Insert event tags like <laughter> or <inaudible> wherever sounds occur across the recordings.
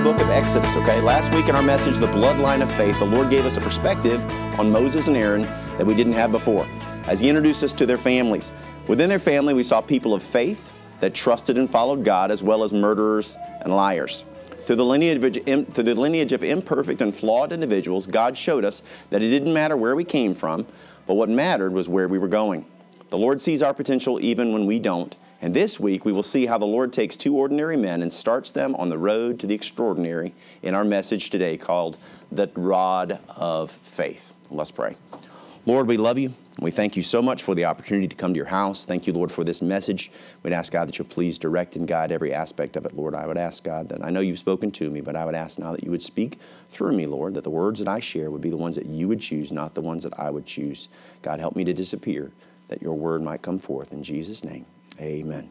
the book of Exodus, okay? Last week in our message, The Bloodline of Faith, the Lord gave us a perspective on Moses and Aaron that we didn't have before as He introduced us to their families. Within their family, we saw people of faith that trusted and followed God, as well as murderers and liars. Through the, lineage, through the lineage of imperfect and flawed individuals, God showed us that it didn't matter where we came from, but what mattered was where we were going. The Lord sees our potential even when we don't, and this week, we will see how the Lord takes two ordinary men and starts them on the road to the extraordinary in our message today called The Rod of Faith. Let's pray. Lord, we love you. We thank you so much for the opportunity to come to your house. Thank you, Lord, for this message. We'd ask, God, that you'll please direct and guide every aspect of it, Lord. I would ask, God, that I know you've spoken to me, but I would ask now that you would speak through me, Lord, that the words that I share would be the ones that you would choose, not the ones that I would choose. God, help me to disappear, that your word might come forth. In Jesus' name, Amen.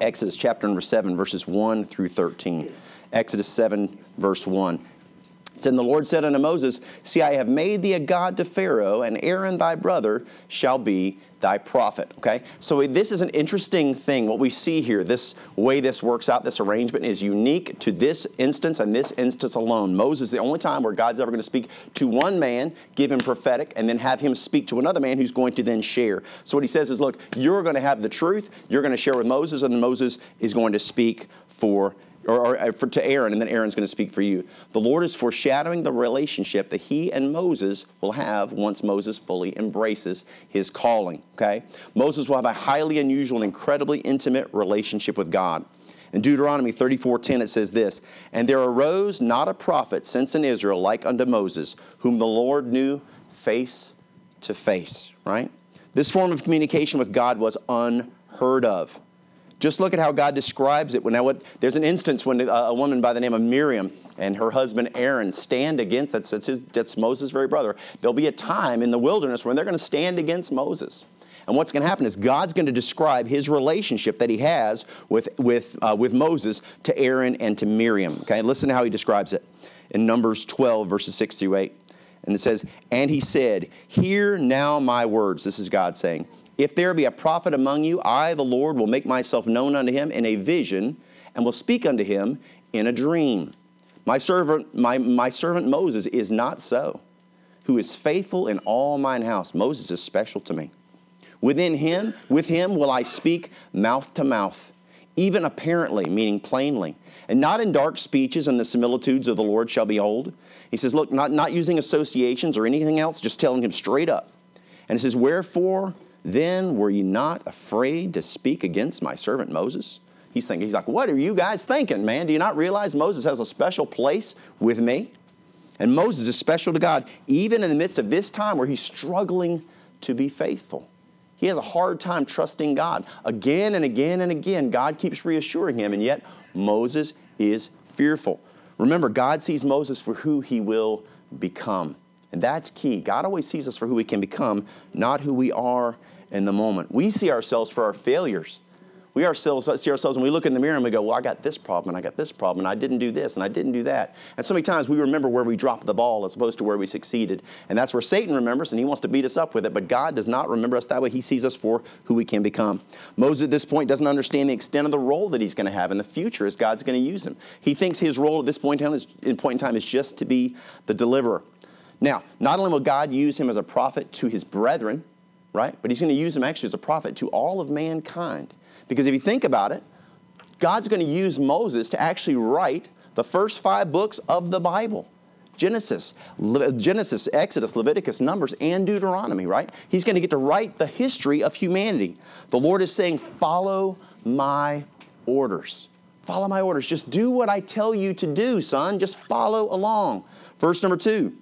Exodus chapter number 7, verses 1 through 13. Exodus 7, verse 1. It said, And the Lord said unto Moses, See, I have made thee a God to Pharaoh, and Aaron thy brother shall be thy prophet. Okay? So this is an interesting thing. What we see here, this way this works out, this arrangement is unique to this instance and this instance alone. Moses, is the only time where God's ever going to speak to one man, give him prophetic, and then have him speak to another man who's going to then share. So what he says is, look, you're going to have the truth, you're going to share with Moses, and then Moses is going to speak for or, or uh, for, to Aaron, and then Aaron's going to speak for you. The Lord is foreshadowing the relationship that he and Moses will have once Moses fully embraces his calling. Okay? Moses will have a highly unusual and incredibly intimate relationship with God. In Deuteronomy 34:10 it says this, "And there arose not a prophet since in Israel like unto Moses, whom the Lord knew face to face." Right? This form of communication with God was unheard of. Just look at how God describes it. Now, what, there's an instance when a, a, woman by the name of Miriam and her husband Aaron stand against that's, that's, his, that's Moses' very brother. There'll be a time in the wilderness when they're going to stand against Moses. And what's going to happen is God's going to describe his relationship that he has with, with, uh, with Moses to Aaron and to Miriam. Okay, listen to how he describes it in Numbers 12, verses 6 through 8. And it says, And he said, Hear now my words. This is God saying, if there be a prophet among you, I, the Lord, will make myself known unto him in a vision, and will speak unto him in a dream. My servant, my, my servant Moses is not so, who is faithful in all mine house. Moses is special to me. Within him, with him will I speak mouth to mouth, even apparently, meaning plainly, and not in dark speeches and the similitudes of the Lord shall behold. He says, look, not, not using associations or anything else, just telling him straight up. And he says, Wherefore then were you not afraid to speak against my servant Moses? He's thinking, he's like, what are you guys thinking, man? Do you not realize Moses has a special place with me? And Moses is special to God, even in the midst of this time where he's struggling to be faithful. He has a hard time trusting God. Again and again and again, God keeps reassuring him, and yet Moses is fearful. Remember, God sees Moses for who he will become. And that's key. God always sees us for who we can become, not who we are in the moment. We see ourselves for our failures. We ourselves see ourselves when we look in the mirror and we go, Well, I got this problem and I got this problem and I didn't do this and I didn't do that. And so many times we remember where we dropped the ball as opposed to where we succeeded. And that's where Satan remembers and he wants to beat us up with it. But God does not remember us that way. He sees us for who we can become. Moses at this point doesn't understand the extent of the role that he's going to have in the future as God's going to use him. He thinks his role at this point in time is, in point in time is just to be the deliverer. Now, not only will God use him as a prophet to his brethren, right? But he's going to use him actually as a prophet to all of mankind. Because if you think about it, God's going to use Moses to actually write the first five books of the Bible. Genesis, Le- Genesis, Exodus, Leviticus, Numbers, and Deuteronomy, right? He's going to get to write the history of humanity. The Lord is saying, Follow my orders. Follow my orders. Just do what I tell you to do, son. Just follow along. Verse number two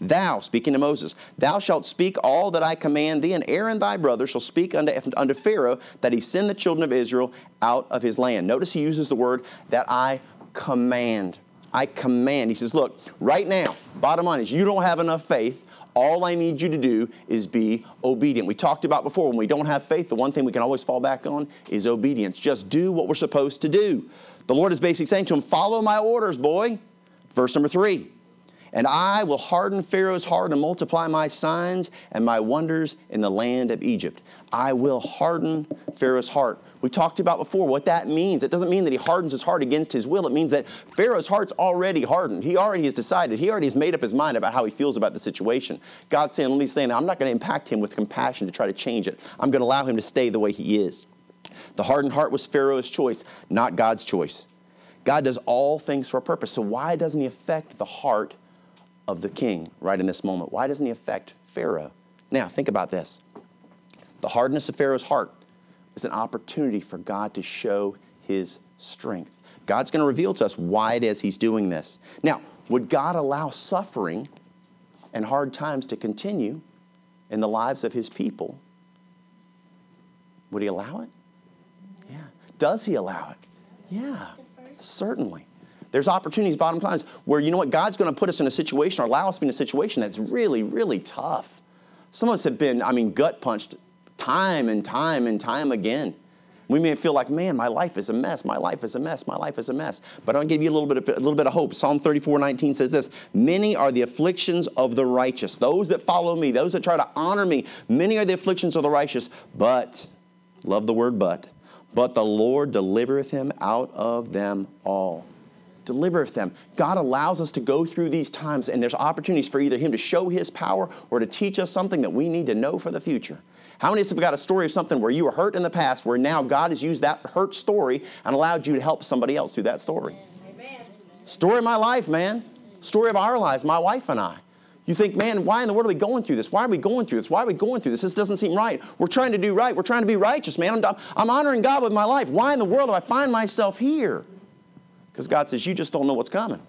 Thou, speaking to Moses, thou shalt speak all that I command thee, and Aaron thy brother shall speak unto, unto Pharaoh that he send the children of Israel out of his land. Notice he uses the word that I command. I command. He says, Look, right now, bottom line is you don't have enough faith. All I need you to do is be obedient. We talked about before when we don't have faith, the one thing we can always fall back on is obedience. Just do what we're supposed to do. The Lord is basically saying to him, Follow my orders, boy. Verse number three. And I will harden Pharaoh's heart and multiply my signs and my wonders in the land of Egypt. I will harden Pharaoh's heart. We talked about before what that means. It doesn't mean that he hardens his heart against his will. It means that Pharaoh's heart's already hardened. He already has decided. He already has made up his mind about how he feels about the situation. God's saying, let me say, I'm not going to impact him with compassion to try to change it. I'm going to allow him to stay the way he is. The hardened heart was Pharaoh's choice, not God's choice. God does all things for a purpose. So why doesn't he affect the heart of the king right in this moment? Why doesn't he affect Pharaoh? Now, think about this. The hardness of Pharaoh's heart is an opportunity for God to show his strength. God's going to reveal to us why it is he's doing this. Now, would God allow suffering and hard times to continue in the lives of his people? Would he allow it? Yeah. Does he allow it? Yeah, certainly. There's opportunities, bottom lines, where you know what? God's going to put us in a situation or allow us to be in a situation that's really, really tough. Some of us have been, I mean, gut punched time and time and time again. We may feel like, man, my life is a mess. My life is a mess. My life is a mess. But I'll give you a little bit of, a little bit of hope. Psalm 34, 19 says this Many are the afflictions of the righteous. Those that follow me, those that try to honor me, many are the afflictions of the righteous. But, love the word but, but the Lord delivereth him out of them all delivereth them. God allows us to go through these times, and there's opportunities for either Him to show His power or to teach us something that we need to know for the future. How many of us have got a story of something where you were hurt in the past, where now God has used that hurt story and allowed you to help somebody else through that story? Amen. Story of my life, man. Story of our lives, my wife and I. You think, man, why in the world are we going through this? Why are we going through this? Why are we going through this? This doesn't seem right. We're trying to do right. We're trying to be righteous, man. I'm, I'm honoring God with my life. Why in the world do I find myself here? Because God says, you just don't know what's coming.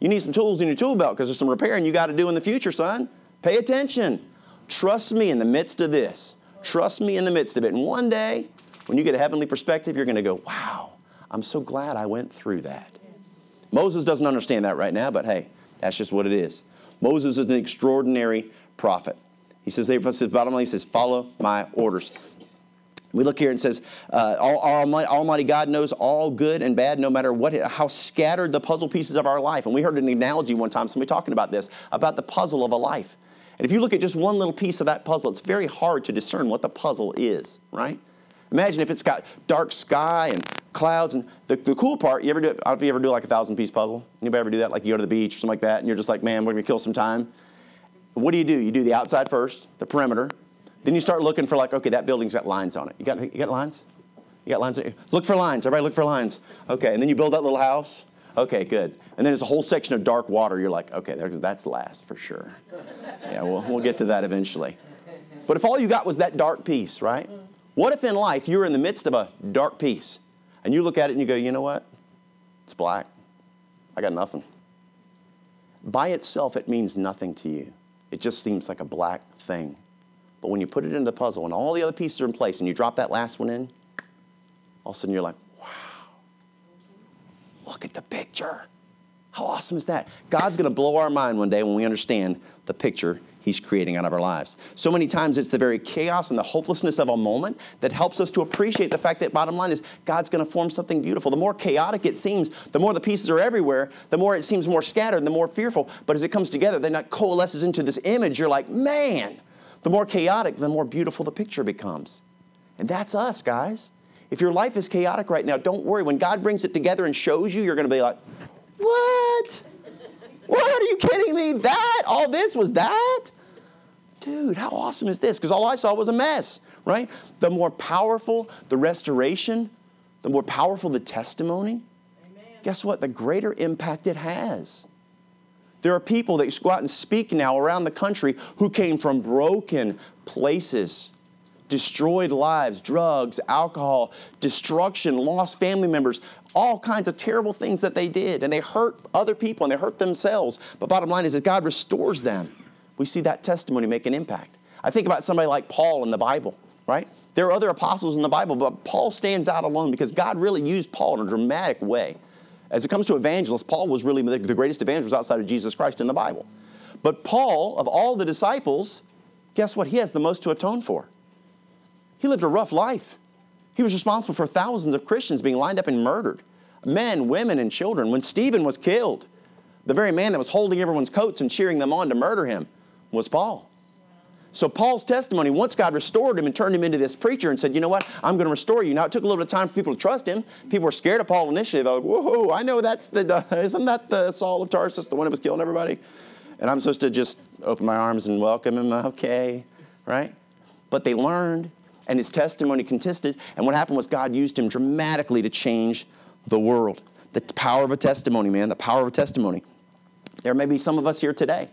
You need some tools in your tool belt because there's some repairing you got to do in the future, son. Pay attention. Trust me in the midst of this. Trust me in the midst of it. And one day, when you get a heavenly perspective, you're going to go, wow, I'm so glad I went through that. Moses doesn't understand that right now, but hey, that's just what it is. Moses is an extraordinary prophet. He says, bottom line, he says, follow my orders. We look here and says, uh, Almighty, Almighty, God knows all good and bad, no matter what, how scattered the puzzle pieces of our life. And we heard an analogy one time, somebody talking about this, about the puzzle of a life. And if you look at just one little piece of that puzzle, it's very hard to discern what the puzzle is, right? Imagine if it's got dark sky and clouds. And the, the cool part, you ever do, I don't know if you ever do like a thousand piece puzzle. Anybody ever do that? Like you go to the beach or something like that, and you're just like, man, we're gonna kill some time. What do you do? You do the outside first, the perimeter. Then you start looking for like, okay, that building's got lines on it. You got, you got lines? You got lines? Look for lines. Everybody look for lines. Okay, and then you build that little house. Okay, good. And then there's a whole section of dark water. You're like, okay, that's last for sure. Yeah, we'll, we'll get to that eventually. But if all you got was that dark piece, right? What if in life you're in the midst of a dark piece and you look at it and you go, you know what? It's black. I got nothing. By itself, it means nothing to you. It just seems like a black thing. But when you put it into the puzzle and all the other pieces are in place and you drop that last one in, all of a sudden you're like, wow, look at the picture. How awesome is that? God's going to blow our mind one day when we understand the picture He's creating out of our lives. So many times it's the very chaos and the hopelessness of a moment that helps us to appreciate the fact that bottom line is God's going to form something beautiful. The more chaotic it seems, the more the pieces are everywhere, the more it seems more scattered, the more fearful. But as it comes together, then that coalesces into this image. You're like, man, the more chaotic, the more beautiful the picture becomes. And that's us, guys. If your life is chaotic right now, don't worry. When God brings it together and shows you, you're going to be like, what? What? Are you kidding me? That? All this was that? Dude, how awesome is this? Because all I saw was a mess, right? The more powerful the restoration, the more powerful the testimony, Amen. guess what? The greater impact it has. There are people that go out and speak now around the country who came from broken places, destroyed lives, drugs, alcohol, destruction, lost family members, all kinds of terrible things that they did. And they hurt other people and they hurt themselves. But bottom line is that God restores them. We see that testimony make an impact. I think about somebody like Paul in the Bible, right? There are other apostles in the Bible, but Paul stands out alone because God really used Paul in a dramatic way. As it comes to evangelists, Paul was really the greatest evangelist outside of Jesus Christ in the Bible. But Paul, of all the disciples, guess what? He has the most to atone for. He lived a rough life. He was responsible for thousands of Christians being lined up and murdered men, women, and children. When Stephen was killed, The very man that was holding everyone's coats and cheering them on to murder him was Paul. So Paul's testimony, once God restored him and turned him into this preacher and said, you know what, I'm going to restore you. Now it took a little bit of time for people to trust him. People were scared of Paul initially. They're like, whoa, I know that's the, isn't that the Saul of Tarsus, the one that was killing everybody? And I'm supposed to just open my arms and welcome him, okay, right? But they learned and his testimony contested. And what happened was God used him dramatically to change the world. The power of a testimony, man, the power of a testimony. There may be some of us here today,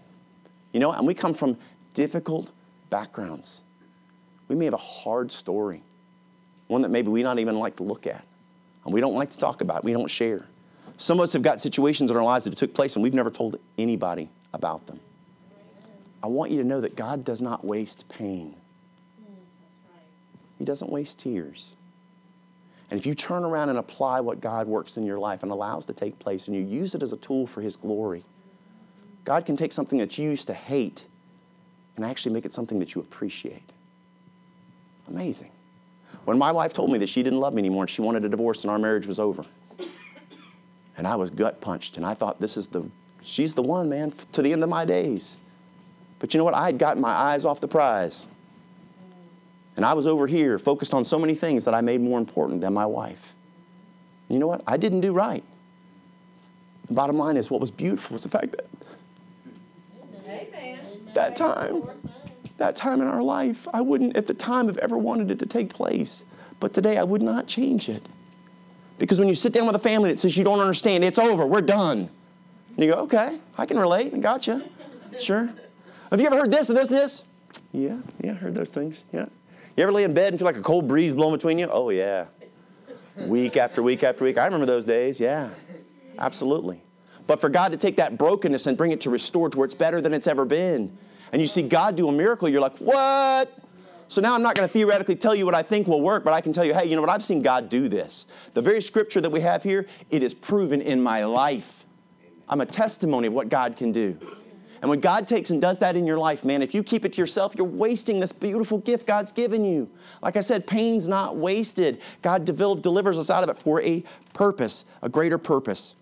you know, and we come from difficult backgrounds. We may have a hard story, one that maybe we not even like to look at, and we don't like to talk about, we don't share. Some of us have got situations in our lives that took place and we've never told anybody about them. I want you to know that God does not waste pain. He doesn't waste tears. And if you turn around and apply what God works in your life and allows to take place and you use it as a tool for His glory, God can take something that you used to hate and actually make it something that you appreciate. Amazing. When my wife told me that she didn't love me anymore and she wanted a divorce and our marriage was over, and I was gut punched and I thought, this is the, she's the one, man, to the end of my days. But you know what? I had gotten my eyes off the prize. And I was over here focused on so many things that I made more important than my wife. You know what? I didn't do right. The bottom line is what was beautiful was the fact that. That time, that time in our life, I wouldn't at the time have ever wanted it to take place. But today I would not change it. Because when you sit down with a family that says you don't understand, it's over, we're done. And you go, okay, I can relate, I gotcha. Sure. Have you ever heard this or this and this? Yeah, yeah, I heard those things. Yeah. You ever lay in bed and feel like a cold breeze blowing between you? Oh, yeah. Week after week after week. I remember those days. Yeah, absolutely. But for God to take that brokenness and bring it to restore to where it's better than it's ever been, and you see God do a miracle, you're like, what? So now I'm not going to theoretically tell you what I think will work, but I can tell you, hey, you know what? I've seen God do this. The very scripture that we have here, it is proven in my life. I'm a testimony of what God can do. And when God takes and does that in your life, man, if you keep it to yourself, you're wasting this beautiful gift God's given you. Like I said, pain's not wasted. God delivers us out of it for a purpose, a greater purpose.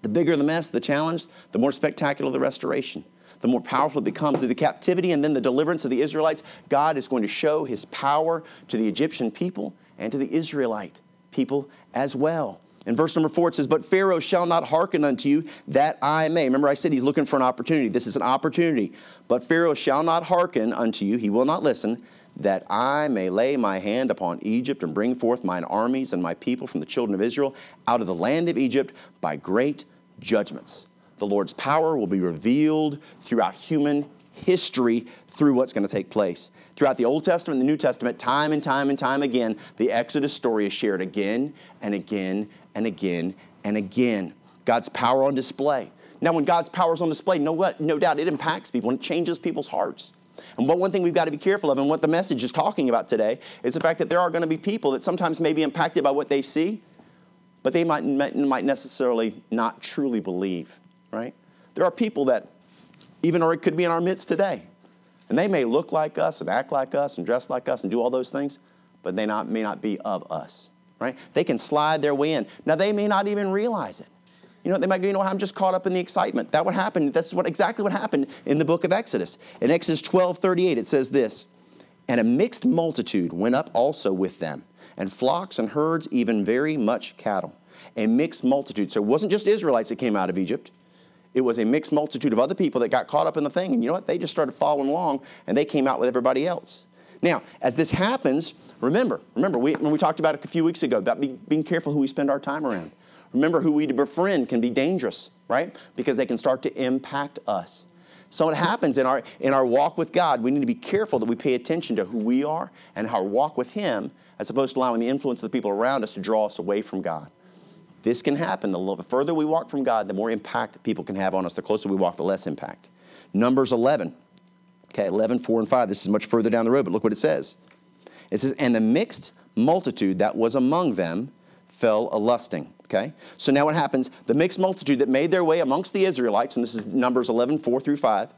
The bigger the mess, the challenge, the more spectacular the restoration. The more powerful it becomes through the captivity and then the deliverance of the Israelites. God is going to show his power to the Egyptian people and to the Israelite people as well. In verse number four, it says, But Pharaoh shall not hearken unto you, that I may. Remember, I said he's looking for an opportunity. This is an opportunity. But Pharaoh shall not hearken unto you, he will not listen, that I may lay my hand upon Egypt and bring forth mine armies and my people from the children of Israel out of the land of Egypt by great judgments. The Lord's power will be revealed throughout human history through what's going to take place. Throughout the Old Testament and the New Testament, time and time and time again, the Exodus story is shared again and again and again and again. God's power on display. Now, when God's power is on display, no, no doubt it impacts people and it changes people's hearts. And what one thing we've got to be careful of, and what the message is talking about today, is the fact that there are going to be people that sometimes may be impacted by what they see, but they might, might necessarily not truly believe, right? There are people that, even or it could be in our midst today, and they may look like us and act like us and dress like us and do all those things, but they not, may not be of us right? They can slide their way in. Now, they may not even realize it. You know, they might go, you know, I'm just caught up in the excitement. That would happen. That's what exactly what happened in the book of Exodus. In Exodus 12, 38, it says this, and a mixed multitude went up also with them, and flocks and herds, even very much cattle. A mixed multitude. So it wasn't just Israelites that came out of Egypt. It was a mixed multitude of other people that got caught up in the thing. And you know what? They just started following along and they came out with everybody else. Now, as this happens, remember, remember, we, when we talked about it a few weeks ago about be, being careful who we spend our time around. Remember, who we befriend can be dangerous, right? Because they can start to impact us. So what happens in our in our walk with God, we need to be careful that we pay attention to who we are and our walk with Him, as opposed to allowing the influence of the people around us to draw us away from God. This can happen. The further we walk from God, the more impact people can have on us. The closer we walk, the less impact. Numbers 11. Okay, 11, 4, and 5. This is much further down the road, but look what it says. It says, And the mixed multitude that was among them fell a lusting. Okay? So now what happens? The mixed multitude that made their way amongst the Israelites, and this is Numbers 11, 4 through 5,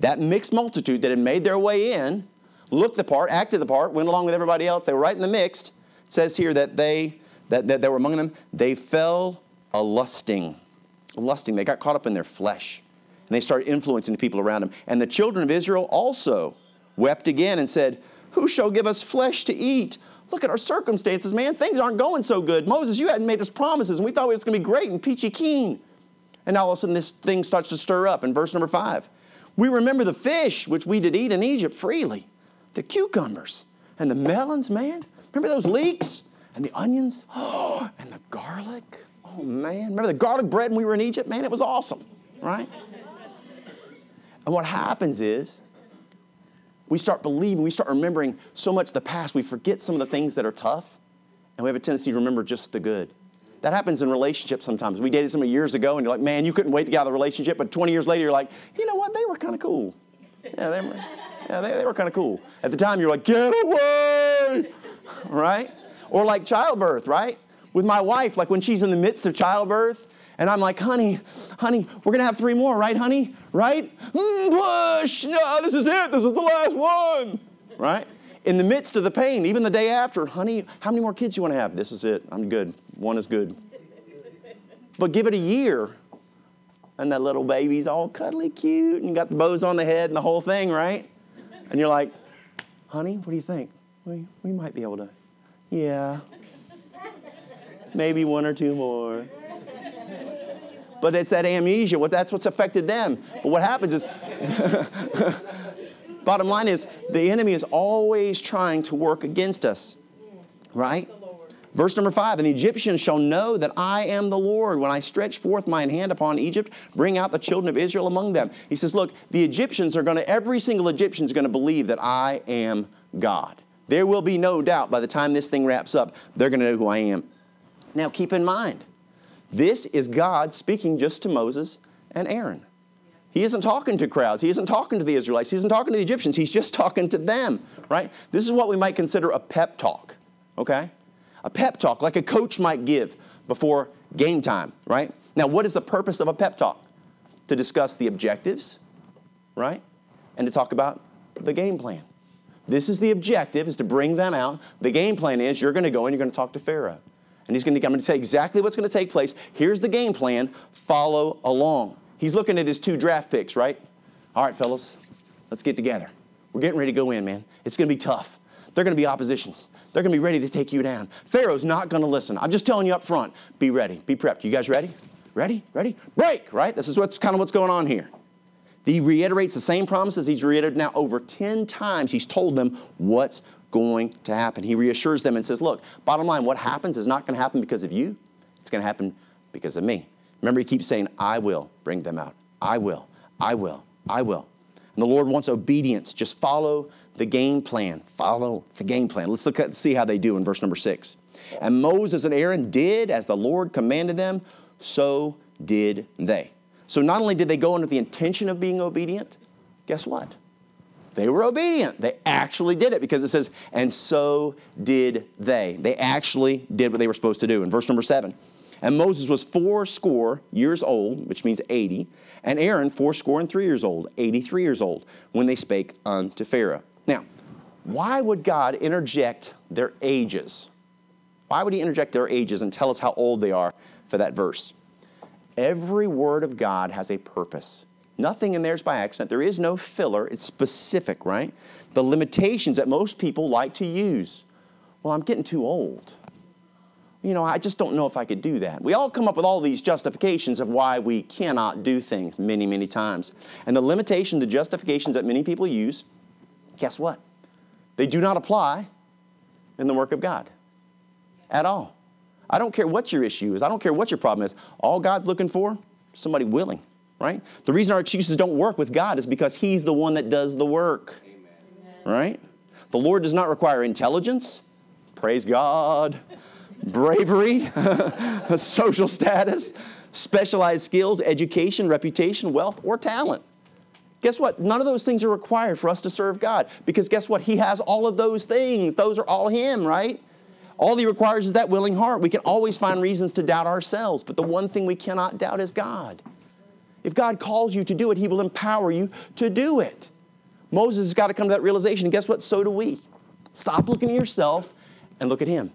that mixed multitude that had made their way in, looked the part, acted the part, went along with everybody else, they were right in the mixed. It says here that they that, that, that were among them, they fell a lusting lusting. They got caught up in their flesh. And they started influencing the people around them. And the children of Israel also wept again and said, Who shall give us flesh to eat? Look at our circumstances, man. Things aren't going so good. Moses, you hadn't made us promises, and we thought it was going to be great and peachy keen. And now all of a sudden, this thing starts to stir up in verse number five. We remember the fish which we did eat in Egypt freely, the cucumbers and the melons, man. Remember those leeks and the onions? <gasps> And the garlic. Oh, man. Remember the garlic bread when we were in Egypt? Man, it was awesome, right? And what happens is we start believing, we start remembering so much the past, we forget some of the things that are tough, and we have a tendency to remember just the good. That happens in relationships sometimes. We dated somebody years ago, and you're like, man, you couldn't wait to get out of the relationship, but 20 years later, you're like, you know what, they were kind of cool. Yeah, they were, yeah, they, they were kind of cool. At the time, you're like, get away, <laughs> right? Or like childbirth, right? With my wife, like when she's in the midst of childbirth, and I'm like, honey, honey, we're gonna have three more, right, honey? Right? Mm, push! No, this is it. This is the last one. Right? In the midst of the pain, even the day after, honey, how many more kids you want to have? This is it. I'm good. One is good. But give it a year, and that little baby's all cuddly cute and got the bows on the head and the whole thing, right? And you're like, honey, what do you think? We, we might be able to. Yeah. Maybe one or two more but it's that amnesia. What, that's what's affected them. But what happens is, <laughs> bottom line is, the enemy is always trying to work against us, right? Verse number five, and the Egyptians shall know that I am the Lord when I stretch forth mine hand upon Egypt, bring out the children of Israel among them. He says, Look, the Egyptians are going to, every single Egyptian is going to believe that I am God. There will be no doubt by the time this thing wraps up, they're going to know who I am. Now, keep in mind, this is God speaking just to Moses and Aaron. He isn't talking to crowds. He isn't talking to the Israelites. He isn't talking to the Egyptians. He's just talking to them, right? This is what we might consider a pep talk, okay? A pep talk, like a coach might give before game time, right? Now, what is the purpose of a pep talk? To discuss the objectives, right? And to talk about the game plan. This is the objective, is to bring them out. The game plan is you're going to go and you're going to talk to Pharaoh. And he's going to, I'm going to tell exactly what's going to take place. Here's the game plan. Follow along. He's looking at his two draft picks, right? All right, fellas, let's get together. We're getting ready to go in, man. It's going to be tough. They're going to be oppositions. They're going to be ready to take you down. Pharaoh's not going to listen. I'm just telling you up front. Be ready. Be prepped. You guys ready? Ready? Ready? Break, right? This is what's kind of what's going on here. He reiterates the same promises he's reiterated now over 10 times. He's told them what's going to happen. He reassures them and says, Look, bottom line, what happens is not going to happen because of you, it's going to happen because of me. Remember, he keeps saying, I will bring them out. I will. I will. I will. And the Lord wants obedience. Just follow the game plan. Follow the game plan. Let's look at see how they do in verse number six. And Moses and Aaron did as the Lord commanded them, so did they. So not only did they go under the intention of being obedient, guess what? They were obedient. They actually did it because it says, and so did they. They actually did what they were supposed to do. In verse number seven, and Moses was fourscore years old, which means 80, and Aaron fourscore and three years old, 83 years old, when they spake unto Pharaoh. Now, why would God interject their ages? Why would he interject their ages and tell us how old they are for that verse? Every word of God has a purpose. Nothing in there is by accident. There is no filler. It's specific, right? The limitations that most people like to use. Well, I'm getting too old. You know, I just don't know if I could do that. We all come up with all these justifications of why we cannot do things many, many times. And the limitation, the justifications that many people use, guess what? They do not apply in the work of God at all. I don't care what your issue is. I don't care what your problem is. All God's looking for, somebody willing right? The reason our excuses don't work with God is because He's the one that does the work, Amen. right? The Lord does not require intelligence, praise God, bravery, <laughs> social status, specialized skills, education, reputation, wealth, or talent. Guess what? None of those things are required for us to serve God because guess what? He has all of those things. Those are all Him, right? All He requires is that willing heart. We can always find reasons to doubt ourselves, but the one thing we cannot doubt is God. If God calls you to do it, He will empower you to do it. Moses has got to come to that realization. And guess what? So do we. Stop looking at yourself and look at Him.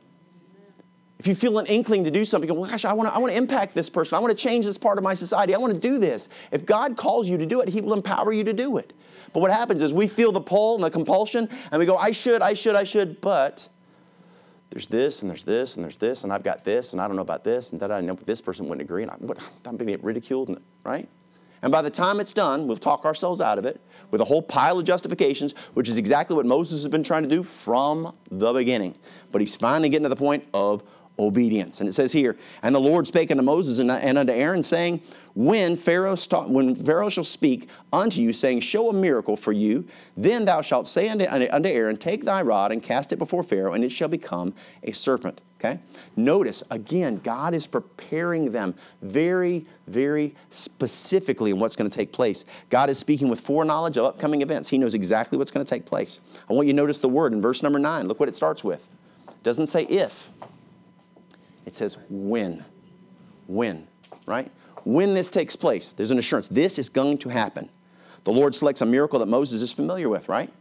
if you feel an inkling to do something, go, well, gosh, I want to I wanna impact this person. I want to change this part of my society. I want to do this. If God calls you to do it, He will empower you to do it. But what happens is we feel the pull and the compulsion, and we go, I should, I should, I should, but there's this and there's this and there's this and I've got this and I don't know about this and that I know this person wouldn't agree and I, what, I'm going to get ridiculed, right? And by the time it's done, we'll talk ourselves out of it with a whole pile of justifications, which is exactly what Moses has been trying to do from the beginning. But he's finally getting to the point of obedience. And it says here, and the Lord spake unto Moses and, unto Aaron, saying, when Pharaoh, sta- when Pharaoh shall speak unto you, saying, Show a miracle for you, then thou shalt say unto, unto Aaron, Take thy rod and cast it before Pharaoh, and it shall become a serpent. Okay? Notice, again, God is preparing them very, very specifically in what's going to take place. God is speaking with foreknowledge of upcoming events. He knows exactly what's going to take place. I want you to notice the word in verse number nine. Look what it starts with. It doesn't say if, it says when. When, right? When this takes place, there's an assurance. This is going to happen. The Lord selects a miracle that Moses is familiar with, right?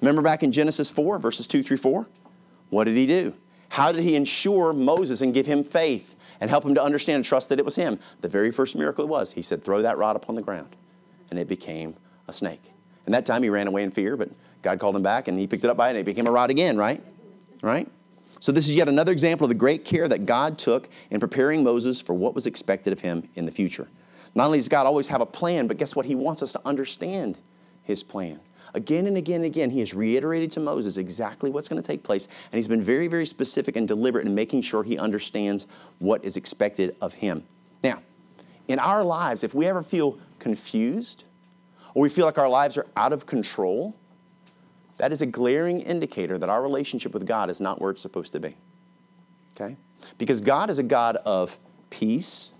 Remember back in Genesis 4, verses 2 through 4? What did he do? How did he ensure Moses and give him faith and help him to understand and trust that it was him? The very first miracle it was, he said, throw that rod upon the ground. And it became a snake. And that time he ran away in fear, but God called him back and he picked it up by it and it became a rod again, right? Right? So, this is yet another example of the great care that God took in preparing Moses for what was expected of him in the future. Not only does God always have a plan, but guess what? He wants us to understand his plan. Again and again and again, he has reiterated to Moses exactly what's going to take place, and he's been very, very specific and deliberate in making sure he understands what is expected of him. Now, in our lives, if we ever feel confused or we feel like our lives are out of control, that is a glaring indicator that our relationship with God is not where it's supposed to be. Okay? Because God is a God of peace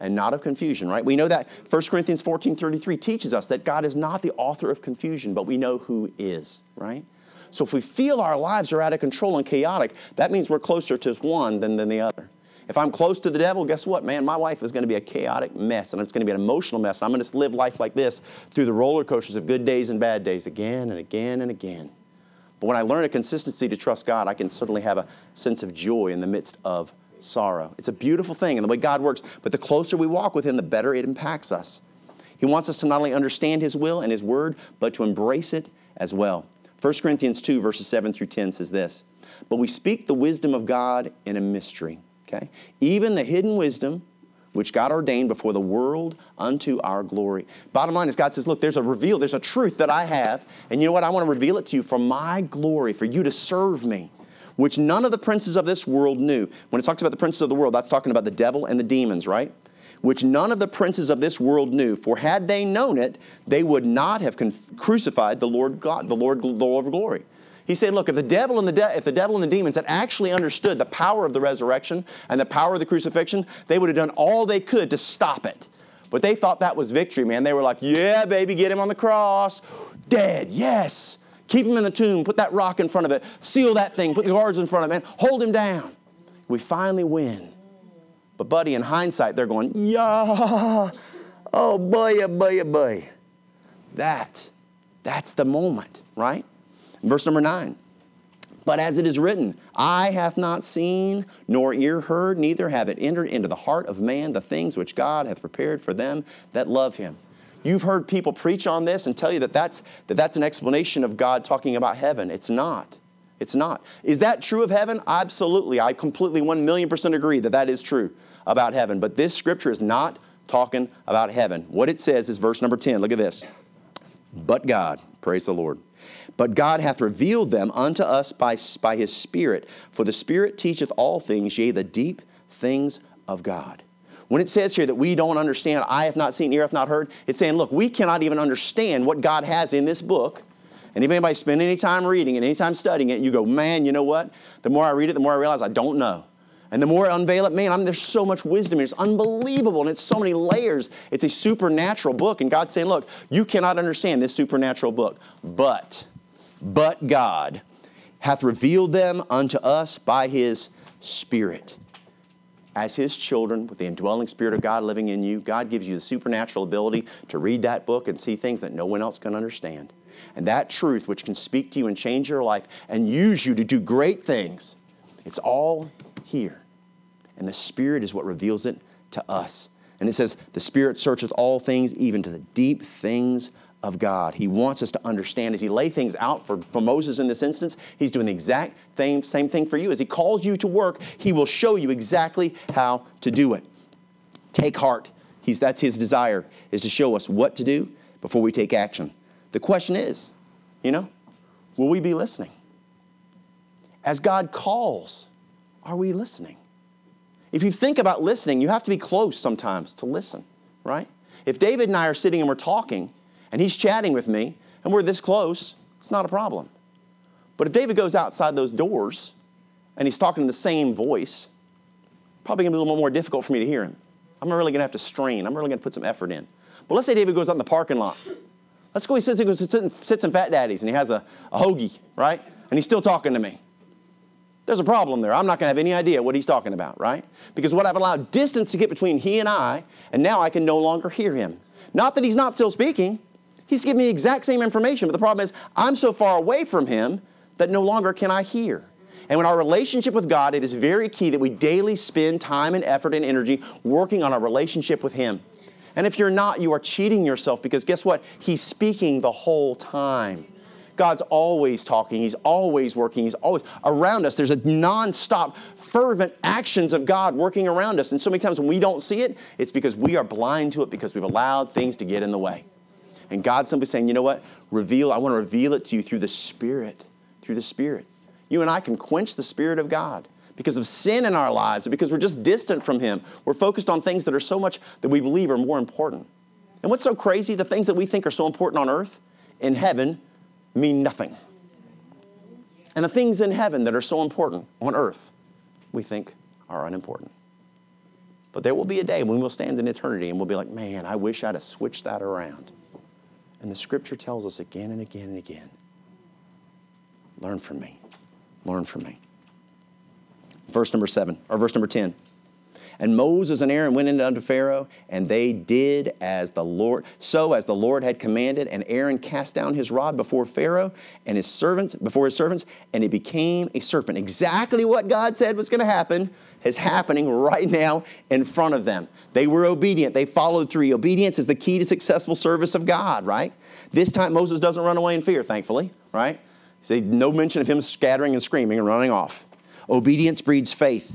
and not of confusion, right? We know that 1 Corinthians 14 33 teaches us that God is not the author of confusion, but we know who is, right? So if we feel our lives are out of control and chaotic, that means we're closer to one than, than the other. If I'm close to the devil, guess what, man? My life is going to be a chaotic mess, and it's going to be an emotional mess. I'm going to live life like this through the roller coasters of good days and bad days again and again and again. But when I learn a consistency to trust God, I can certainly have a sense of joy in the midst of sorrow. It's a beautiful thing and the way God works, but the closer we walk with Him, the better it impacts us. He wants us to not only understand His will and His word, but to embrace it as well. 1 Corinthians 2, verses 7 through 10 says this But we speak the wisdom of God in a mystery Okay? Even the hidden wisdom which God ordained before the world unto our glory. Bottom line is God says, look, there's a reveal, there's a truth that I have, and you know what? I want to reveal it to you for my glory, for you to serve me, which none of the princes of this world knew. When it talks about the princes of the world, that's talking about the devil and the demons, right? Which none of the princes of this world knew, for had they known it, they would not have crucified the Lord God, the Lord, the Lord of glory. He said, look, if the devil and the de- if the devil and the demons had actually understood the power of the resurrection and the power of the crucifixion, they would have done all they could to stop it. But they thought that was victory, man. They were like, yeah, baby, get him on the cross. Dead, yes. Keep him in the tomb. Put that rock in front of it. Seal that thing. Put the guards in front of it. Hold him down. We finally win. But, buddy, in hindsight, they're going, yeah. Oh, boy, oh, boy, oh, boy. That, that's the moment, right? Verse number nine. But as it is written, eye hath not seen, nor ear heard, neither have it entered into the heart of man the things which God hath prepared for them that love him. You've heard people preach on this and tell you that that's, that that's an explanation of God talking about heaven. It's not. It's not. Is that true of heaven? Absolutely. I completely, one million percent agree that that is true about heaven. But this scripture is not talking about heaven. What it says is verse number 10. Look at this. But God, praise the Lord but God hath revealed them unto us by, by his Spirit. For the Spirit teacheth all things, yea, the deep things of God. When it says here that we don't understand, I have not seen, ear hath not heard, it's saying, look, we cannot even understand what God has in this book. And if anybody spend any time reading it, any time studying it, you go, man, you know what? The more I read it, the more I realize I don't know. And the more I unveil it, man, I mean, there's so much wisdom. Here. It's unbelievable, and it's so many layers. It's a supernatural book. And God's saying, look, you cannot understand this supernatural book, but but God hath revealed them unto us by his Spirit. As his children, with the indwelling Spirit of God living in you, God gives you the supernatural ability to read that book and see things that no one else can understand. And that truth, which can speak to you and change your life and use you to do great things, it's all here. and the Spirit is what reveals it to us. And it says, The Spirit searcheth all things, even to the deep things of God. He wants us to understand as He lay things out for, for Moses in this instance, He's doing the exact same, same thing for you. As He calls you to work, He will show you exactly how to do it. Take heart. He's, that's His desire, is to show us what to do before we take action. The question is, you know, will we be listening? As God calls, are we listening? If you think about listening, you have to be close sometimes to listen, right? If David and I are sitting and we're talking, and he's chatting with me, and we're this close, it's not a problem. But if David goes outside those doors and he's talking in the same voice, probably gonna be a little more difficult for me to hear him. I'm really gonna have to strain. I'm really gonna put some effort in. But let's say David goes out in the parking lot. Let's go, he sits, he goes, sits, in, sits in Fat Daddy's and he has a, a hoagie, right? And he's still talking to me. There's a problem there. I'm not going to have any idea what he's talking about, right? Because what I've allowed distance to get between he and I, and now I can no longer hear him. Not that he's not still speaking, he's giving me the exact same information, but the problem is I'm so far away from him that no longer can I hear. And in our relationship with God, it is very key that we daily spend time and effort and energy working on our relationship with Him. And if you're not, you are cheating yourself because guess what? He's speaking the whole time. God's always talking, He's always working, He's always around us. There's a non-stop, fervent actions of God working around us. And so many times when we don't see it, it's because we are blind to it because we've allowed things to get in the way. And God's simply saying, you know what? Reveal, I want to reveal it to you through the Spirit. Through the Spirit. You and I can quench the Spirit of God because of sin in our lives, because we're just distant from Him. We're focused on things that are so much that we believe are more important. And what's so crazy? The things that we think are so important on earth, in heaven, mean nothing. And the things in heaven that are so important on earth, we think are unimportant. But there will be a day when we'll stand in eternity and we'll be like, man, I wish I'd have switched that around. And the scripture tells us again and again and again learn from me. Learn from me. Verse number seven, or verse number 10. And Moses and Aaron went in unto Pharaoh, and they did as the Lord, so as the Lord had commanded. And Aaron cast down his rod before Pharaoh and his servants, before his servants, and it became a serpent. Exactly what God said was going to happen is happening right now in front of them. They were obedient. They followed through. Obedience is the key to successful service of God, right? This time Moses doesn't run away in fear, thankfully, right? See, no mention of him scattering and screaming and running off. Obedience breeds faith.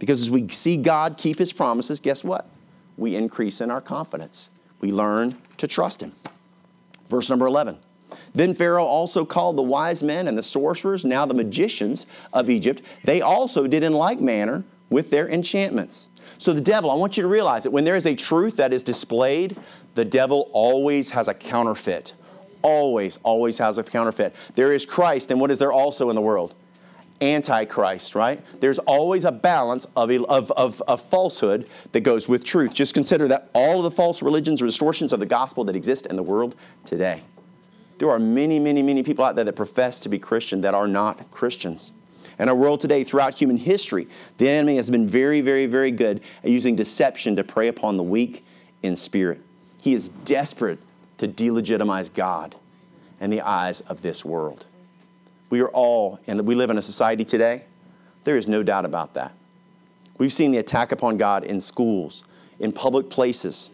Because as we see God keep his promises, guess what? We increase in our confidence. We learn to trust him. Verse number 11. Then Pharaoh also called the wise men and the sorcerers, now the magicians of Egypt. They also did in like manner with their enchantments. So the devil, I want you to realize that when there is a truth that is displayed, the devil always has a counterfeit. Always, always has a counterfeit. There is Christ, and what is there also in the world? Antichrist, right? There's always a balance of, of, of, of, falsehood that goes with truth. Just consider that all of the false religions or distortions of the gospel that exist in the world today. There are many, many, many people out there that profess to be Christian that are not Christians. In our world today, throughout human history, the enemy has been very, very, very good at using deception to prey upon the weak in spirit. He is desperate to delegitimize God in the eyes of this world. We are all, and we live in a society today, there is no doubt about that. We've seen the attack upon God in schools, in public places.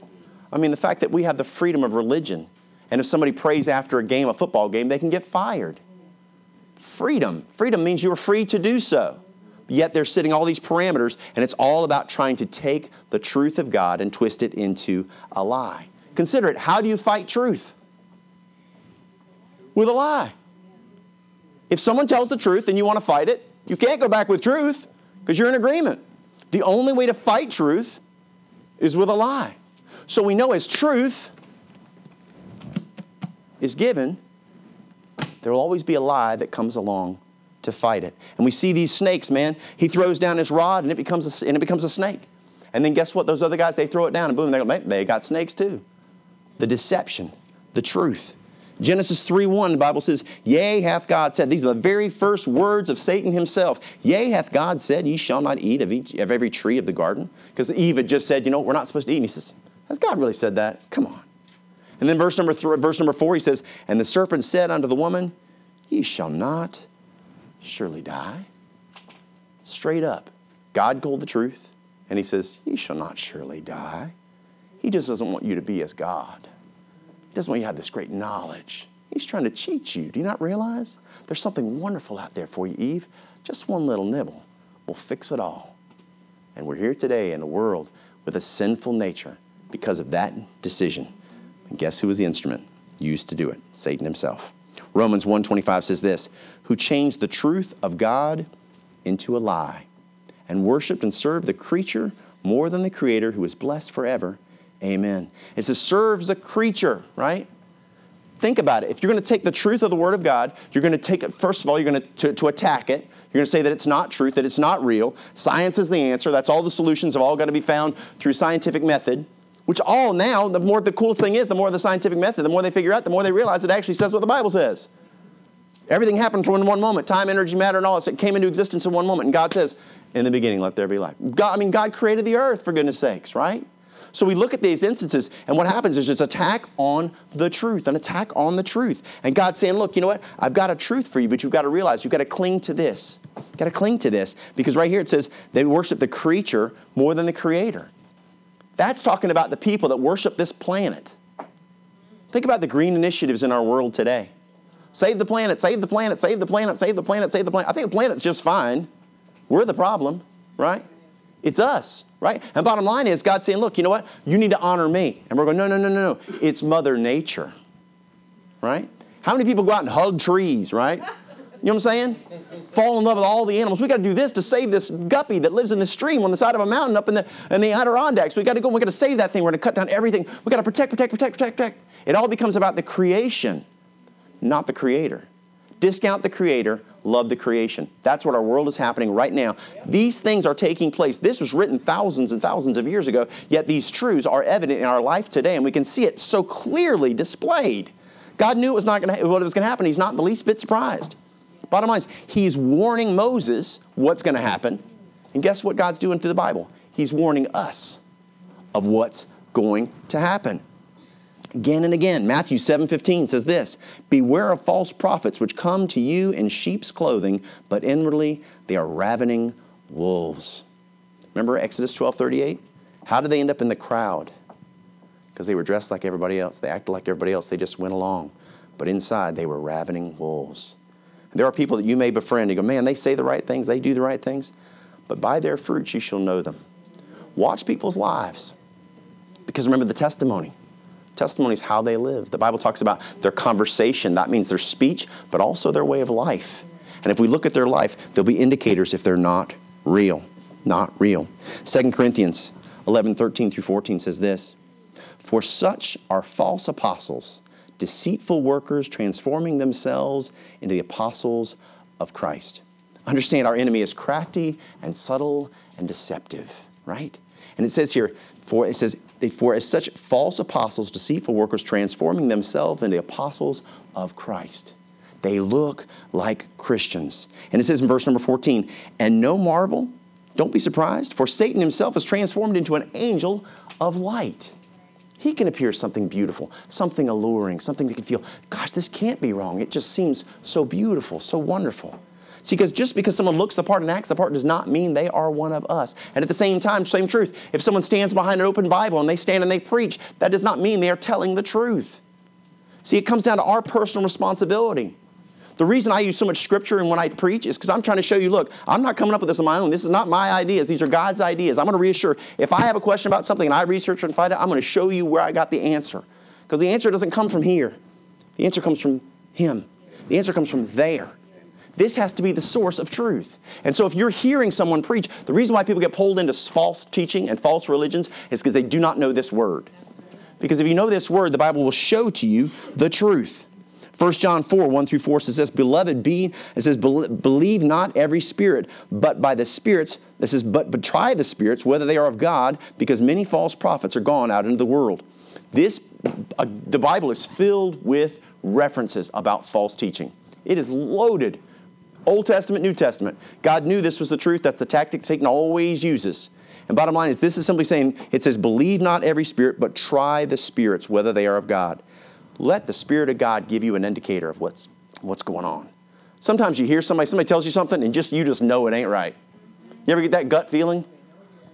I mean, the fact that we have the freedom of religion, and if somebody prays after a game, a football game, they can get fired. Freedom. Freedom means you are free to do so. Yet they're setting all these parameters, and it's all about trying to take the truth of God and twist it into a lie. Consider it. How do you fight truth? With a lie. If someone tells the truth and you want to fight it, you can't go back with truth because you're in agreement. The only way to fight truth is with a lie. So we know as truth is given, there will always be a lie that comes along to fight it. And we see these snakes, man. He throws down his rod and it becomes a, and it becomes a snake. And then guess what? Those other guys, they throw it down and boom, they, go, they got snakes too. The deception, the truth. Genesis 3 1, the Bible says, Yea, hath God said. These are the very first words of Satan himself. Yea, hath God said, Ye shall not eat of, each, of every tree of the garden. Because Eve had just said, You know, we're not supposed to eat. And he says, Has God really said that? Come on. And then verse number, three, verse number 4, he says, And the serpent said unto the woman, Ye shall not surely die. Straight up. God told the truth. And he says, Ye shall not surely die. He just doesn't want you to be as God. Doesn't want you to have this great knowledge. He's trying to cheat you. Do you not realize? There's something wonderful out there for you, Eve. Just one little nibble will fix it all. And we're here today in a world with a sinful nature because of that decision. And guess who was the instrument used to do it? Satan himself. Romans 1:25 says this, who changed the truth of God into a lie and worshiped and served the creature more than the creator who is blessed forever. Amen. It says serves the creature, right? Think about it. If you're going to take the truth of the Word of God, you're going to take it, first of all, you're going to, to, to attack it. You're going to say that it's not truth, that it's not real. Science is the answer. That's all the solutions have all got to be found through scientific method, which all now, the more the coolest thing is, the more the scientific method, the more they figure out, the more they realize it actually says what the Bible says. Everything happened from one moment. Time, energy, matter, and all this. It came into existence in one moment. And God says, in the beginning, let there be life. God, I mean, God created the earth, for goodness sakes, right? So we look at these instances, and what happens is just attack on the truth, an attack on the truth. And God's saying, look, you know what? I've got a truth for you, but you've got to realize you've got to cling to this. You've got to cling to this. Because right here it says they worship the creature more than the creator. That's talking about the people that worship this planet. Think about the green initiatives in our world today. Save the planet, save the planet, save the planet, save the planet, save the planet. I think the planet's just fine. We're the problem, right? It's us, right? And bottom line is God saying, look, you know what? You need to honor me. And we're going, no, no, no, no, no. It's Mother Nature, right? How many people go out and hug trees, right? You know what I'm saying? Fall in love with all the animals. We got to do this to save this guppy that lives in the stream on the side of a mountain up in the, in the Adirondacks. We got to go. We got to save that thing. We're going to cut down everything. We got to protect, protect, protect, protect, protect. It all becomes about the creation, not the creator. Discount the creator, love the creation. That's what our world is happening right now. These things are taking place. This was written thousands and thousands of years ago, yet these truths are evident in our life today, and we can see it so clearly displayed. God knew it was not going to what was going to happen. He's not the least bit surprised. Bottom line is, He's warning Moses what's going to happen, and guess what God's doing through the Bible? He's warning us of what's going to happen again and again. Matthew 7:15 says this, "Beware of false prophets which come to you in sheep's clothing, but inwardly they are ravening wolves." Remember Exodus 12:38? How did they end up in the crowd? Because they were dressed like everybody else. They acted like everybody else. They just went along. But inside they were ravening wolves. And there are people that you may befriend. You go, man, they say the right things, they do the right things. But by their fruits you shall know them. Watch people's lives. Because remember the testimony. Testimony is how they live. The Bible talks about their conversation. That means their speech, but also their way of life. And if we look at their life, there'll be indicators if they're not real. Not real. 2 Corinthians 11, 13 through 14 says this For such are false apostles, deceitful workers, transforming themselves into the apostles of Christ. Understand our enemy is crafty and subtle and deceptive, right? And it says here, for it says, for as such false apostles, deceitful workers, transforming themselves into apostles of Christ. They look like Christians. And it says in verse number 14, and no marvel, don't be surprised, for Satan himself is transformed into an angel of light. He can appear something beautiful, something alluring, something that can feel, gosh, this can't be wrong. It just seems so beautiful, so wonderful. See, because just because someone looks the part and acts the part does not mean they are one of us. And at the same time, same truth. If someone stands behind an open Bible and they stand and they preach, that does not mean they are telling the truth. See, it comes down to our personal responsibility. The reason I use so much scripture and when I preach is because I'm trying to show you look, I'm not coming up with this on my own. This is not my ideas. These are God's ideas. I'm going to reassure. If I have a question about something and I research and find it, I'm going to show you where I got the answer. Because the answer doesn't come from here, the answer comes from Him, the answer comes from there. This has to be the source of truth. And so if you're hearing someone preach, the reason why people get pulled into false teaching and false religions is because they do not know this word. Because if you know this word, the Bible will show to you the truth. 1 John 4, 1 through 4 says this, Beloved, be, it says, believe not every spirit, but by the spirits, this says, but, but try the spirits, whether they are of God, because many false prophets are gone out into the world. This, uh, the Bible is filled with references about false teaching. It is loaded Old Testament, New Testament. God knew this was the truth. That's the tactic Satan always uses. And bottom line is, this is simply saying, it says, believe not every spirit, but try the spirits, whether they are of God. Let the Spirit of God give you an indicator of what's, what's going on. Sometimes you hear somebody, somebody tells you something, and just you just know it ain't right. You ever get that gut feeling? You know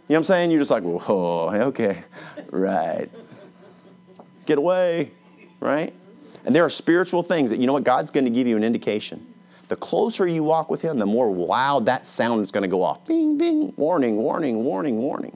what I'm saying? You're just like, whoa, okay, right. Get away, right? And there are spiritual things that, you know what, God's going to give you an indication. The closer you walk with Him, the more loud that sound is going to go off. Bing, bing, warning, warning, warning, warning.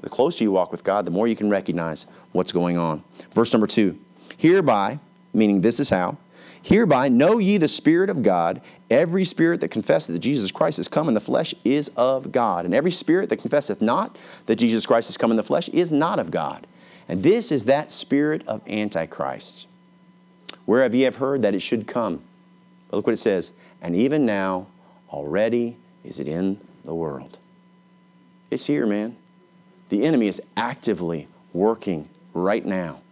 The closer you walk with God, the more you can recognize what's going on. Verse number two Hereby, meaning this is how, hereby know ye the Spirit of God. Every spirit that confesseth that Jesus Christ is come in the flesh is of God. And every spirit that confesseth not that Jesus Christ is come in the flesh is not of God. And this is that spirit of Antichrist. Where have ye have heard that it should come. But look what it says. And even now, already is it in the world. It's here, man. The enemy is actively working right now.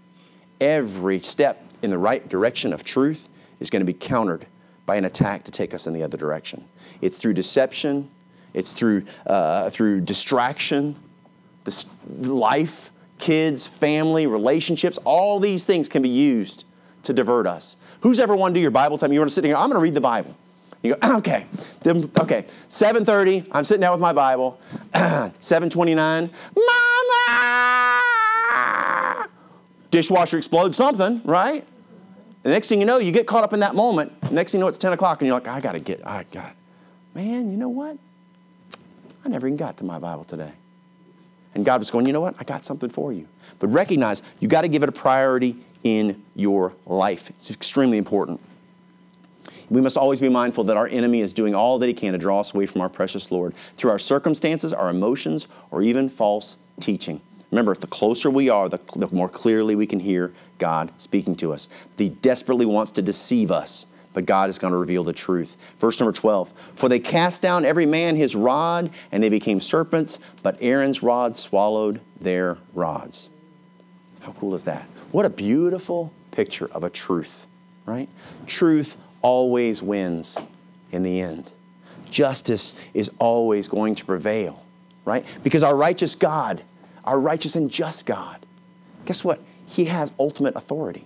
Every step in the right direction of truth is going to be countered by an attack to take us in the other direction. It's through deception, it's through, uh, through distraction, this life, kids, family, relationships, all these things can be used to divert us. Who's ever want to do your Bible time? You want to sit here, I'm going to read the Bible. You go, ah, okay, okay, 7.30, I'm sitting down with my Bible. <clears throat> 7.29, Mama! Dishwasher explodes something, right? The next thing you know, you get caught up in that moment. The Next thing you know, it's 10 o'clock and you're like, I got to get, I got, man, you know what? I never even got to my Bible today. And God was going, you know what? I got something for you. But recognize you got to give it a priority in your life. It's extremely important. We must always be mindful that our enemy is doing all that he can to draw us away from our precious Lord through our circumstances, our emotions, or even false teaching. Remember, the closer we are, the, the more clearly we can hear God speaking to us. He desperately wants to deceive us, but God is going to reveal the truth. Verse number 12 For they cast down every man his rod, and they became serpents, but Aaron's rod swallowed their rods. How cool is that? What a beautiful picture of a truth, right? Truth always wins in the end. Justice is always going to prevail, right? Because our righteous God our righteous and just God. Guess what? He has ultimate authority.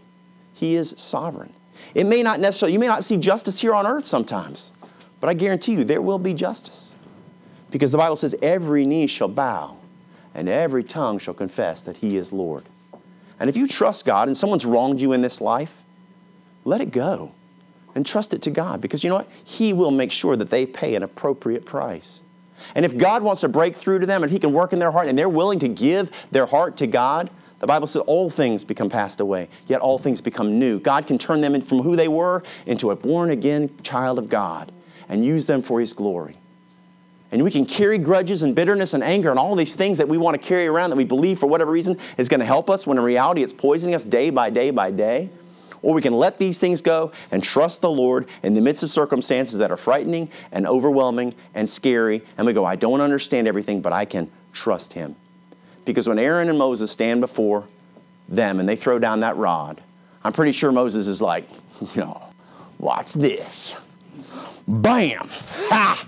He is sovereign. It may not necessarily, you may not see justice here on earth sometimes, but I guarantee you there will be justice. Because the Bible says, every knee shall bow and every tongue shall confess that He is Lord. And if you trust God and someone's wronged you in this life, let it go and trust it to God because you know what? He will make sure that they pay an appropriate price. And if God wants to break through to them and He can work in their heart and they're willing to give their heart to God, the Bible says all things become passed away, yet all things become new. God can turn them from who they were into a born again child of God and use them for His glory. And we can carry grudges and bitterness and anger and all these things that we want to carry around that we believe for whatever reason is going to help us when in reality it's poisoning us day by day by day. Or we can let these things go and trust the Lord in the midst of circumstances that are frightening and overwhelming and scary. And we go, I don't understand everything, but I can trust Him. Because when Aaron and Moses stand before them and they throw down that rod, I'm pretty sure Moses is like, <laughs> know, watch this. Bam! Ha!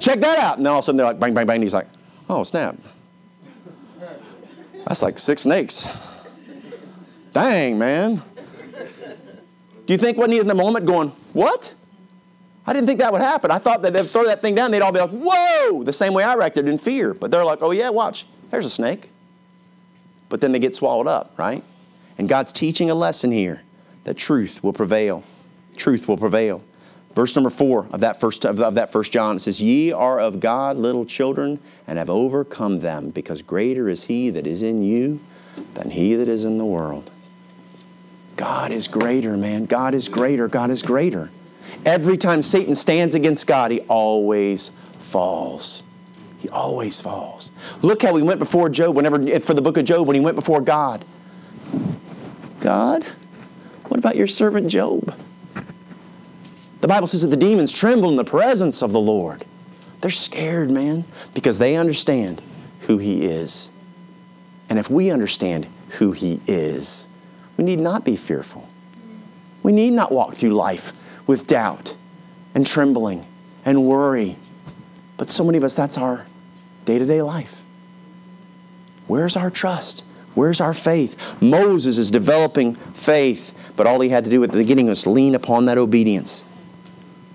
Check that out. And then all of a sudden they're like, bang, bang, bang. And he's like, oh, snap. That's like six snakes. Dang, man. Do you think wasn't he in the moment going, What? I didn't think that would happen. I thought that they'd throw that thing down, they'd all be like, Whoa! The same way I reacted in fear. But they're like, Oh, yeah, watch. There's a snake. But then they get swallowed up, right? And God's teaching a lesson here that truth will prevail. Truth will prevail. Verse number four of that first of that first John it says, "Ye are of God, little children, and have overcome them, because greater is He that is in you than he that is in the world." God is greater, man. God is greater. God is greater. Every time Satan stands against God, he always falls. He always falls. Look how he went before Job, whenever, for the book of Job, when he went before God. God, what about your servant Job? The Bible says that the demons tremble in the presence of the Lord. They're scared, man, because they understand who he is. And if we understand who he is, we need not be fearful. We need not walk through life with doubt and trembling and worry. But so many of us, that's our day to day life. Where's our trust? Where's our faith? Moses is developing faith, but all he had to do at the beginning was lean upon that obedience.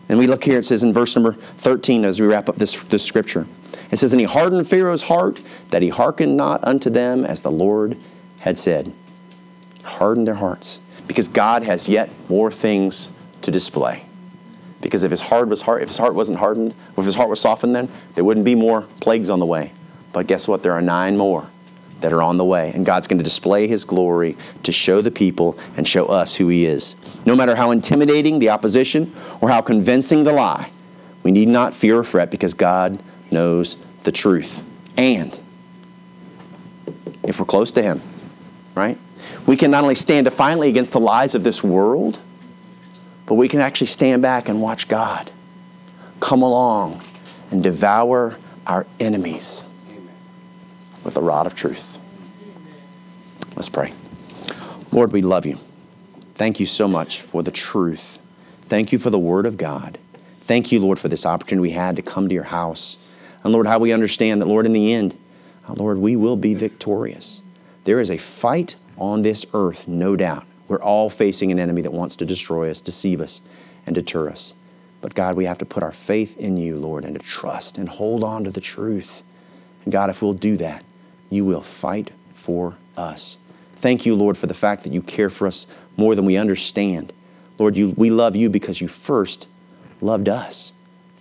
And we look here, it says in verse number 13 as we wrap up this, this scripture It says, And he hardened Pharaoh's heart, that he hearkened not unto them as the Lord had said. Hardened their hearts. Because God has yet more things to display. Because if his heart was hard, if his heart wasn't hardened, if his heart was softened, then there wouldn't be more plagues on the way. But guess what? There are nine more that are on the way, and God's going to display His glory to show the people and show us who He is. No matter how intimidating the opposition or how convincing the lie, we need not fear or fret because God knows the truth. And if we're close to Him, right, we can not only stand defiantly against the lies of this world, but we can actually stand back and watch God come along and devour our enemies with the rod of truth. Let's pray. Lord, we love you. Thank you so much for the truth. Thank you for the Word of God. Thank you, Lord, for this opportunity we had to come to your house. And Lord, how we understand that, Lord, in the end, uh, Lord, we will be victorious. There is a fight on this earth, no doubt. We're all facing an enemy that wants to destroy us, deceive us, and deter us. But God, we have to put our faith in you, Lord, and to trust and hold on to the truth. And God, if we'll do that, you will fight for us. Thank you, Lord, for the fact that you care for us more than we understand. Lord, you, we love you because you first loved us.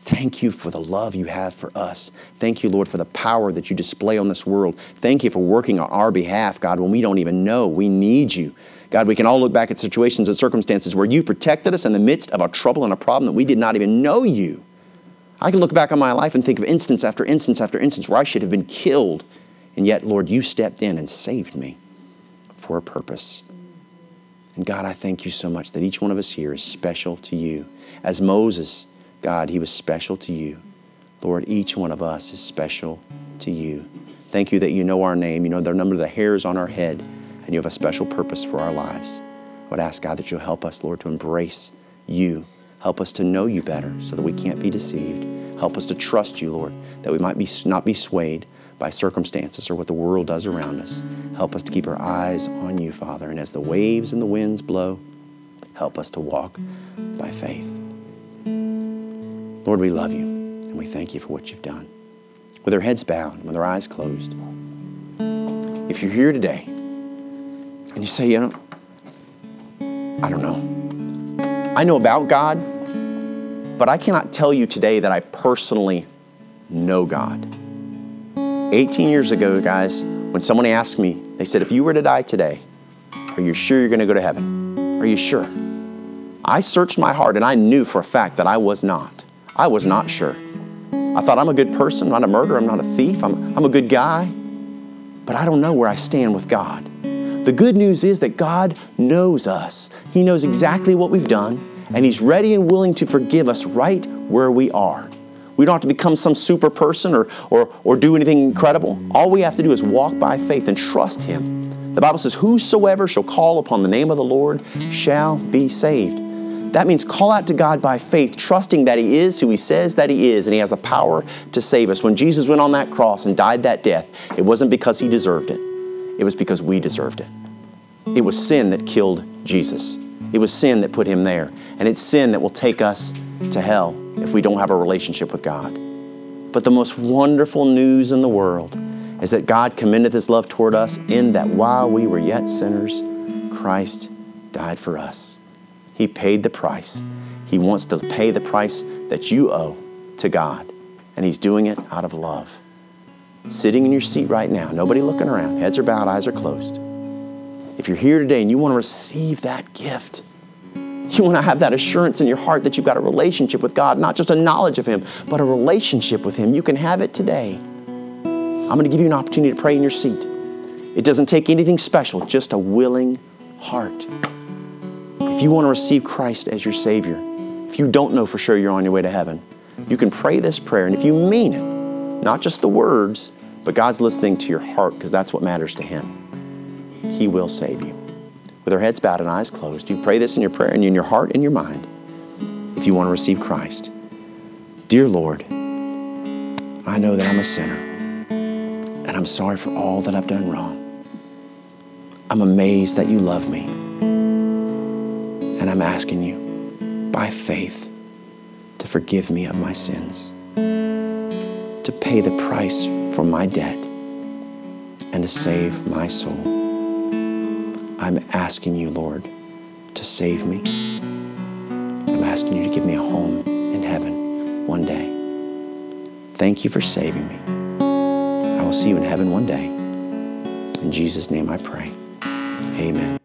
Thank you for the love you have for us. Thank you, Lord, for the power that you display on this world. Thank you for working on our behalf, God, when we don't even know. We need you. God, we can all look back at situations and circumstances where you protected us in the midst of a trouble and a problem that we did not even know you. I can look back on my life and think of instance after instance after instance where I should have been killed and yet, Lord, you stepped in and saved me for a purpose. And God, I thank you so much that each one of us here is special to you. As Moses, God, he was special to you. Lord, each one of us is special to you. Thank you that you know our name, you know the number of the hairs on our head, and you have a special purpose for our lives. I would ask, God, that you'll help us, Lord, to embrace you. Help us to know you better so that we can't be deceived. Help us to trust you, Lord, that we might be, not be swayed by circumstances or what the world does around us. Help us to keep our eyes on you, Father. And as the waves and the winds blow, help us to walk by faith. Lord, we love you and we thank you for what you've done. With our heads bowed, with our eyes closed, if you're here today and you say, you know, I don't know. I know about God, but I cannot tell you today that I personally know God. 18 years ago, guys, when someone asked me, they said, if you were to die today, are you sure you're going to go to heaven? Are you sure? I searched my heart and I knew for a fact that I was not. I was not sure. I thought, I'm a good person, I'm not a murderer, I'm not a thief, I'm, I'm a good guy. But I don't know where I stand with God. The good news is that God knows us. He knows exactly what we've done, and He's ready and willing to forgive us right where we are. We don't have to become some super person or, or, or do anything incredible. All we have to do is walk by faith and trust Him. The Bible says, Whosoever shall call upon the name of the Lord shall be saved. That means call out to God by faith, trusting that He is who He says that He is, and He has the power to save us. When Jesus went on that cross and died that death, it wasn't because He deserved it, it was because we deserved it. It was sin that killed Jesus, it was sin that put Him there, and it's sin that will take us to hell if we don't have a relationship with God. But the most wonderful news in the world is that God commended His love toward us in that while we were yet sinners, Christ died for us. He paid the price. He wants to pay the price that you owe to God, and He's doing it out of love. Sitting in your seat right now, nobody looking around, heads are bowed, eyes are closed. If you're here today and you want to receive that gift, you want to have that assurance in your heart that you've got a relationship with God, not just a knowledge of Him, but a relationship with Him. You can have it today. I'm going to give you an opportunity to pray in your seat. It doesn't take anything special, just a willing heart. If you want to receive Christ as your Savior, if you don't know for sure you're on your way to heaven, you can pray this prayer. And if you mean it, not just the words, but God's listening to your heart because that's what matters to Him, He will save you with our heads bowed and eyes closed, you pray this in your prayer and in your heart and your mind if you want to receive Christ. Dear Lord, I know that I'm a sinner and I'm sorry for all that I've done wrong. I'm amazed that you love me. And I'm asking you, by faith, to forgive me of my sins, to pay the price for my debt and to save my soul. I'm asking you, Lord, to save me. I'm asking you to give me a home in heaven one day. Thank you for saving me. I will see you in heaven one day. In Jesus' name I pray. Amen.